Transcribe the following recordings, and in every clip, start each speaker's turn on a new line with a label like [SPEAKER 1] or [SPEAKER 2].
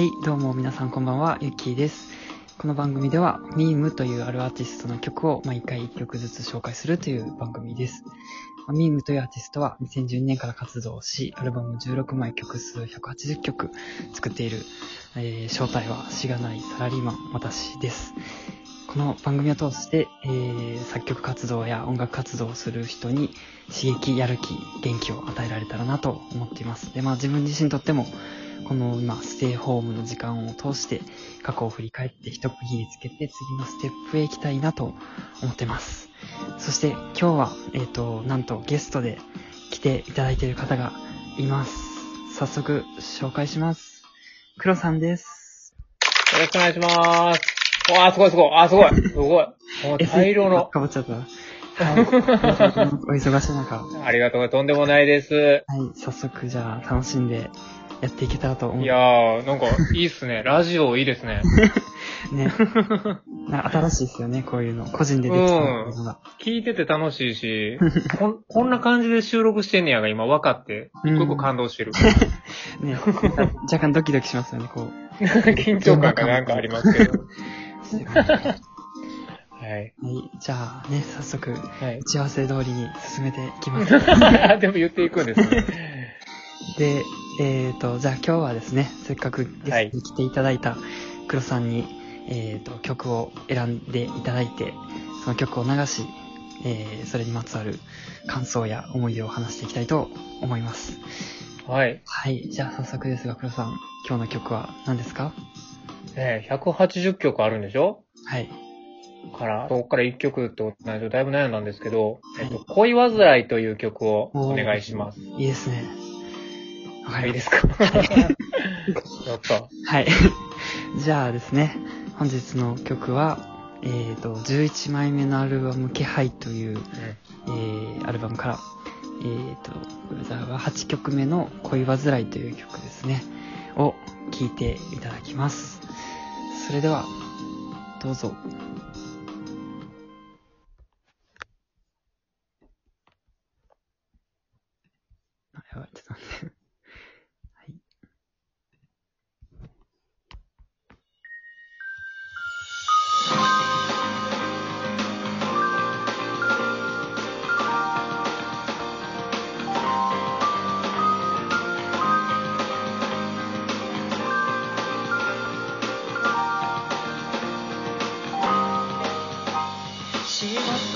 [SPEAKER 1] はい、どうも皆さんこんばんは、ゆっきーです。この番組では、ミームというあるアーティストの曲を毎回1曲ずつ紹介するという番組です。まミームというアーティストは2012年から活動し、アルバム16枚曲数180曲作っている、えー正体はしがないサラリーマン、私です。この番組を通して、えー作曲活動や音楽活動をする人に刺激、やる気、元気を与えられたらなと思っています。で、まあ自分自身にとっても、この今、ステイホームの時間を通して、過去を振り返って一区切りつけて、次のステップへ行きたいなと思ってます。そして今日は、えっ、と、なんとゲストで来ていただいている方がいます。早速、紹介します。黒さんです。
[SPEAKER 2] よろしくお願いします。わあ、すごいすごい。あ、すごい。すごい。もう大量の。
[SPEAKER 1] かぶっちゃった。はい。お忙しい中。は
[SPEAKER 2] ありがとう。とんでもないです。
[SPEAKER 1] い。早速、じゃあ、楽しんでやっていけたらと思う。
[SPEAKER 2] いやー、なんか、いいっすね。ラジオいいですね。
[SPEAKER 1] ね。な新しいですよね、こういうの。個人でできたのが。
[SPEAKER 2] 聞いてて楽しいし、こんこんな感じで収録してんねやが今分かって、一個一個感動してる。
[SPEAKER 1] ね。若干ドキドキしますよね、こう。
[SPEAKER 2] 緊張感がなんかありますけど。
[SPEAKER 1] は
[SPEAKER 2] はい。
[SPEAKER 1] い。じゃあね、早速、
[SPEAKER 2] はい
[SPEAKER 1] 打。ち合わせ通りに進めていきます。
[SPEAKER 2] でも言っていくんですね。
[SPEAKER 1] で、えっ、と、じゃあ今日はですね、せっかくゲストに来ていただいた黒さんに、えっ、と、曲を選んでいただいて、その曲を流し、えー、それにまつわる感想や思い出を話していきたいと思います。
[SPEAKER 2] はい。
[SPEAKER 1] はい。じゃあ早速ですが、黒さん、今日の曲は何ですか？
[SPEAKER 2] ね180曲あるんでしょ？
[SPEAKER 1] はい。
[SPEAKER 2] から、そこから1曲ってことなんでだいぶ悩んだんですけど、えっと、恋煩いという曲をお願いします。
[SPEAKER 1] いいですね。
[SPEAKER 2] はい。ですすかやった。
[SPEAKER 1] はい。じゃあですね、本日の曲は、えっ、と、11枚目のアルバム、気配という、えー、アルバムから、えっ、と、これじゃあ8曲目の恋煩いという曲ですね、を聴いていただきます。それでは、どうぞ。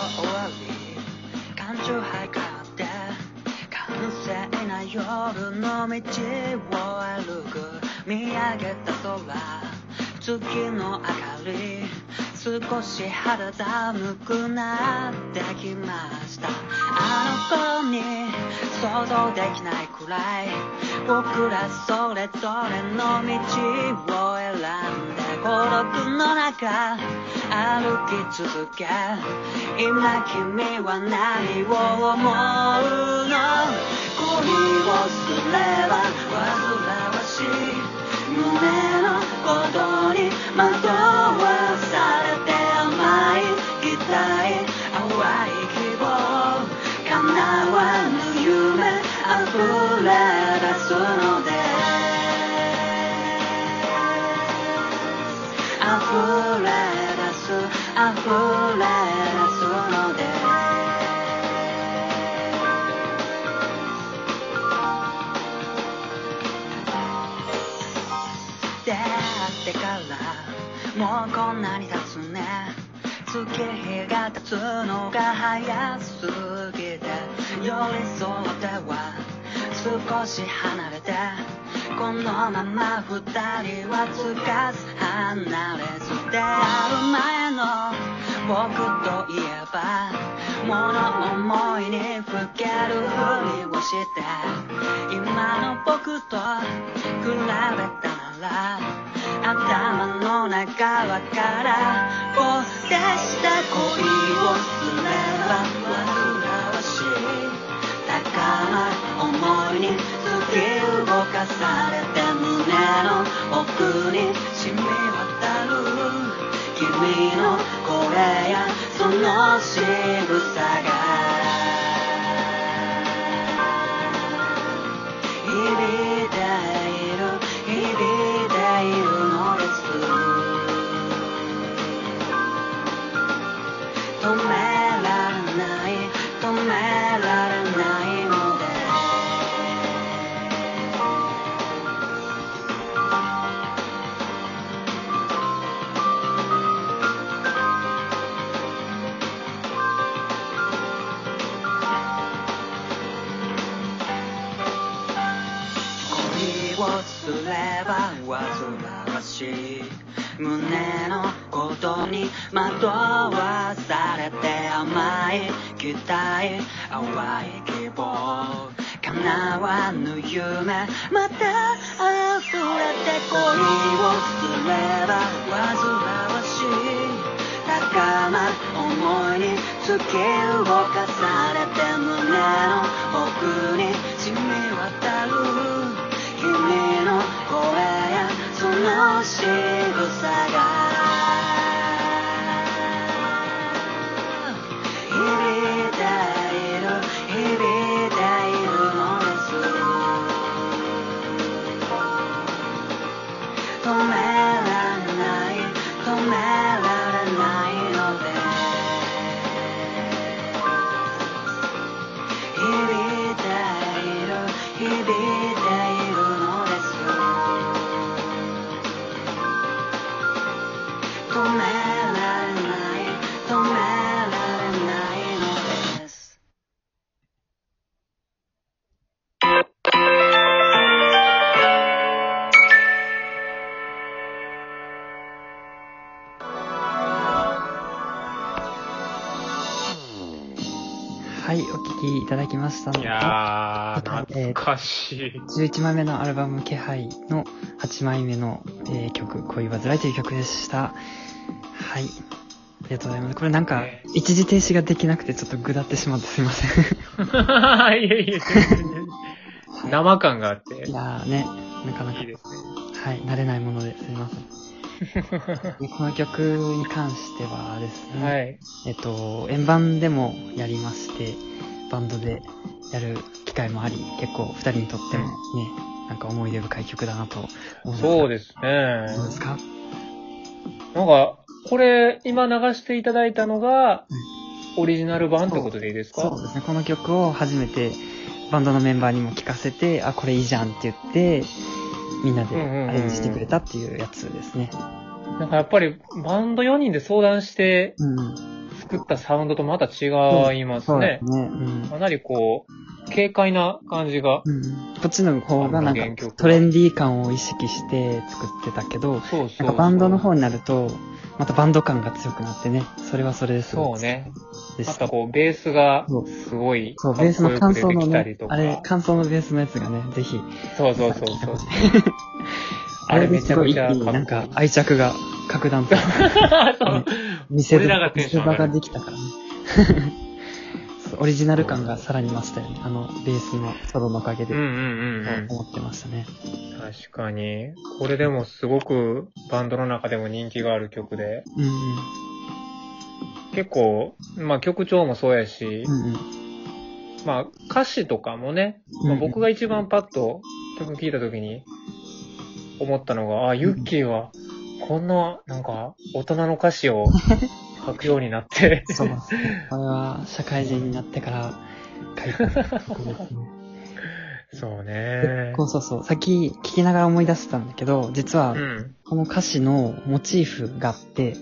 [SPEAKER 3] 終わり缶チューハイ買って完成な夜の道を歩く。見上げた空月の明かり少し肌寒くなってきました。あの子に想像できないくらい。僕らそれぞれの道を選んで孤独の中歩き続け。今君は何を思うの？恋をすれば煩わしい。胸の鼓動に惑わもうこんなに経つね。月日が経つのが早すぎて寄り添っては少し離れてこのまま二人はつかず離れずである前の僕といえば物思いにふけるふりをして今の僕と比べたなら頭の中は空を出した恋をすればやそすれば煩わしい胸のことに惑わされて甘い期待淡い希望叶わぬ夢また溢れて恋をすれば煩わしい高まる思いに突き動かされて胸の奥に染みの仕草が
[SPEAKER 1] はい、お聴きいただきましたの
[SPEAKER 2] い
[SPEAKER 1] が、
[SPEAKER 2] やー、懐かしい。
[SPEAKER 1] 11枚目のアルバム気配の8枚目の、えー曲、恋煩いという曲でした。はい。ありがとうございます。これなんか
[SPEAKER 2] ね、
[SPEAKER 1] 一時停止ができなくてちょっとぐだってしまってすいません。
[SPEAKER 2] いえいえ、生感があって
[SPEAKER 1] い、やーね、なかなか
[SPEAKER 2] いい、です
[SPEAKER 1] はい、慣れないものですいません。で この曲に関してはです
[SPEAKER 2] ね。
[SPEAKER 1] ね、
[SPEAKER 2] はい。
[SPEAKER 1] えっと、円盤でもやりまして、バンドでやる機会もあり、結構二人にとってもね、なんか思い出深い曲だなと思います。
[SPEAKER 2] そうですね。
[SPEAKER 1] どうですか？
[SPEAKER 2] なんか、これ、今流していただいたのが、オリジナル版ってことでいいですか？
[SPEAKER 1] そうですね、この曲を初めてバンドのメンバーにも聴かせて、あ、これいいじゃんって言って、みんなで
[SPEAKER 2] うんうんうんうん
[SPEAKER 1] アレンジしてくれたっていうやつですね。
[SPEAKER 2] なんかやっぱり、バンド4人で相談して
[SPEAKER 1] うんうん。
[SPEAKER 2] 作ったサウンドとまた違いますね
[SPEAKER 1] そうで。すね。うん。
[SPEAKER 2] かなりこう、軽快な感じが。
[SPEAKER 1] うん、こっちの方がなんかトレンディー感を意識して作ってたけど、
[SPEAKER 2] そうそう
[SPEAKER 1] なんかバンドの方になると、またバンド感が強くなってね、それはそれです
[SPEAKER 2] そうね。
[SPEAKER 1] でした。
[SPEAKER 2] またこう、ベースがすごい、
[SPEAKER 1] そう、ベースの感想のね。あれ、感想のベースのやつがね、ぜひ。
[SPEAKER 2] そうそうそうそう。
[SPEAKER 1] あれめ
[SPEAKER 2] めちゃく
[SPEAKER 1] ちゃなんか愛着が格段と 見せ場ができたからね。オリジナル感がさらに増したよね。あの、ベースのソロのおかげで、
[SPEAKER 2] うんうんうんうん。
[SPEAKER 1] 思ってましたね。
[SPEAKER 2] 確かに。これでもすごくバンドの中でも人気がある曲で、
[SPEAKER 1] うんうん。
[SPEAKER 2] 結構、まあ曲調もそうやし、
[SPEAKER 1] うんうん。
[SPEAKER 2] まあ歌詞とかもね、まあ、
[SPEAKER 1] うん
[SPEAKER 2] 僕が一番パッと曲聴いた時に思ったのが、あ、ユッキーはこんななんか大人の歌詞を書くようになって、
[SPEAKER 1] そうは社会人になってから書いた曲ですね。
[SPEAKER 2] そうね。
[SPEAKER 1] そうそうそう。さっき聞きながら思い出したんだけど、実は
[SPEAKER 2] うん。
[SPEAKER 1] この歌詞のモチーフがあって、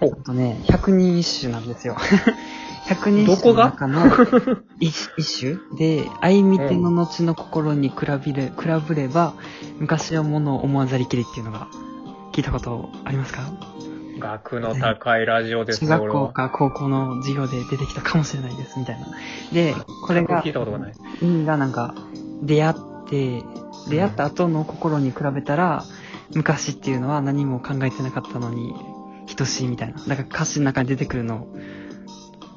[SPEAKER 2] ほ
[SPEAKER 1] あとね、百人一首なんですよ。百人一首の
[SPEAKER 2] が？
[SPEAKER 1] 中の一一首？で、愛見ての後の心に比べれ、比べれば、昔のものを思わざりきりっていうのが、聞いたことありますか？
[SPEAKER 2] 学の高いラジオです
[SPEAKER 1] 中
[SPEAKER 2] ね、俺は。
[SPEAKER 1] 学校か高校の授業で出てきたかもしれないです、みたいな。で、これが
[SPEAKER 2] 聞い、たことがない。
[SPEAKER 1] 意味がなんか、出会って、出会った後の心に比べたら、昔っていうのは何も考えてなかったのに、等しいみたいな。だから歌詞の中に出てくるの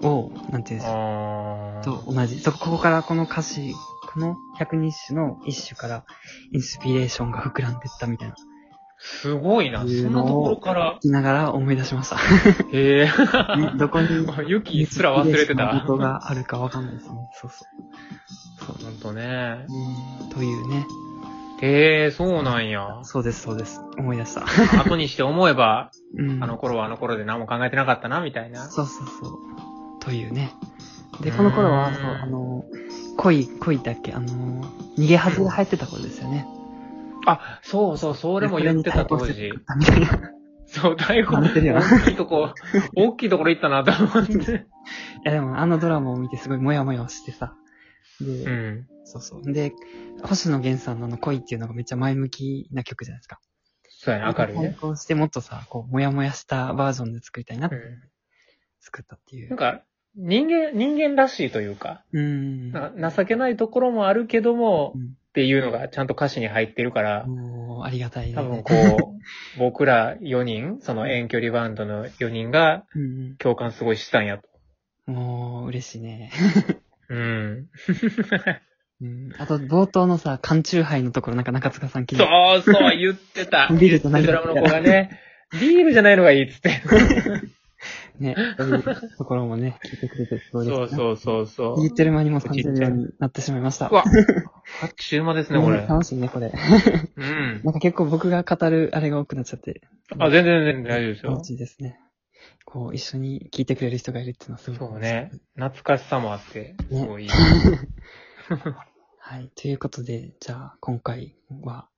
[SPEAKER 1] を、なんていうんですか、と同じ。そこ、ここからこの歌詞、この百人一首の一首から、インスピレーションが膨らんでったみたいな。
[SPEAKER 2] すごいな。そんなところから
[SPEAKER 1] 聞。きながら思い出しました。
[SPEAKER 2] へえ。
[SPEAKER 1] ねどこに、
[SPEAKER 2] ユキすら忘れてた。
[SPEAKER 1] ことがあるかわかんないですね。そうそう。そう。
[SPEAKER 2] ほんとね。
[SPEAKER 1] うんというね。
[SPEAKER 2] へえ、そうなんや。
[SPEAKER 1] そうです、そうです。思い出した。
[SPEAKER 2] 後にして思えば、
[SPEAKER 1] うん。
[SPEAKER 2] あの頃はあの頃で何も考えてなかったな、みたいな。
[SPEAKER 1] そうそうそう。というね。で、この頃は、あの、恋、恋だっけ？あの、逃げ恥が入ってた頃ですよね。
[SPEAKER 2] あ、そうそう、それも言ってた当時。そう、台本、
[SPEAKER 1] 慣れてるよな
[SPEAKER 2] 大きいとこ、大きいところ行ったなと思って。
[SPEAKER 1] いやでも、あのドラマを見てすごいモヤモヤしてさ、で、
[SPEAKER 2] うん。
[SPEAKER 1] そうそう。で、星野源さんのあの恋っていうのがめっちゃ前向きな曲じゃないですか。
[SPEAKER 2] そうやね、明るい
[SPEAKER 1] 対
[SPEAKER 2] ね。
[SPEAKER 1] 抗してもっとさ、こう、もやもやしたバージョンで作りたいなって
[SPEAKER 2] うん。
[SPEAKER 1] 作ったっていう。
[SPEAKER 2] なんか、人間、人間らしいというか、
[SPEAKER 1] うーん。
[SPEAKER 2] なんか情けないところもあるけども、
[SPEAKER 1] うん
[SPEAKER 2] っていうのがちゃんと歌詞に入ってるから、
[SPEAKER 1] ありがたいね。
[SPEAKER 2] 多分こう、僕ら4人、その遠距離バンドの4人が
[SPEAKER 1] うん
[SPEAKER 2] 共感すごいしたんやと。
[SPEAKER 1] うん。もう、嬉しいね。
[SPEAKER 2] うん。
[SPEAKER 1] うん。あと、冒頭のさ、缶チューハイのところ、なんか中塚さん聞い
[SPEAKER 2] そうそう、言ってた。
[SPEAKER 1] ビールと何
[SPEAKER 2] ドラムの子がね、ビールじゃないのがいいっつって。
[SPEAKER 1] ね、そういうところもね、聞いてくれてすごいです、ね。
[SPEAKER 2] そうそうそうそう。
[SPEAKER 1] 言ってる間にも30秒になってしまいました。
[SPEAKER 2] うわ、あっちゅう間ですね、これ。
[SPEAKER 1] 楽しいね、これ。
[SPEAKER 2] うん。
[SPEAKER 1] なんか結構僕が語るあれが多くなっちゃって、
[SPEAKER 2] あ、全然全然大丈夫ですよ
[SPEAKER 1] 楽。しいですね。こう、一緒に聞いてくれる人がいるっていうのはすごい。
[SPEAKER 2] そうね。懐かしさもあって、すごいいい。
[SPEAKER 1] はい。ということで、じゃあ、今回は、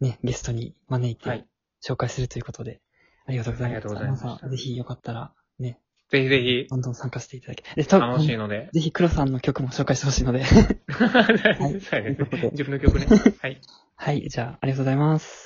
[SPEAKER 1] ね、ゲストに招い
[SPEAKER 2] はい
[SPEAKER 1] て、紹介するということで、ありがとうございます。
[SPEAKER 2] ありがとうございました
[SPEAKER 1] 皆さんぜひよかったら、ね、
[SPEAKER 2] ぜひぜひ、
[SPEAKER 1] どんどん参加していただけ。で、と
[SPEAKER 2] 楽しいので。
[SPEAKER 1] ぜひ黒さんの曲も紹介してほしいので。
[SPEAKER 2] そうですね自分の曲ね。はい。
[SPEAKER 1] はい、じゃあ、ありがとうございます。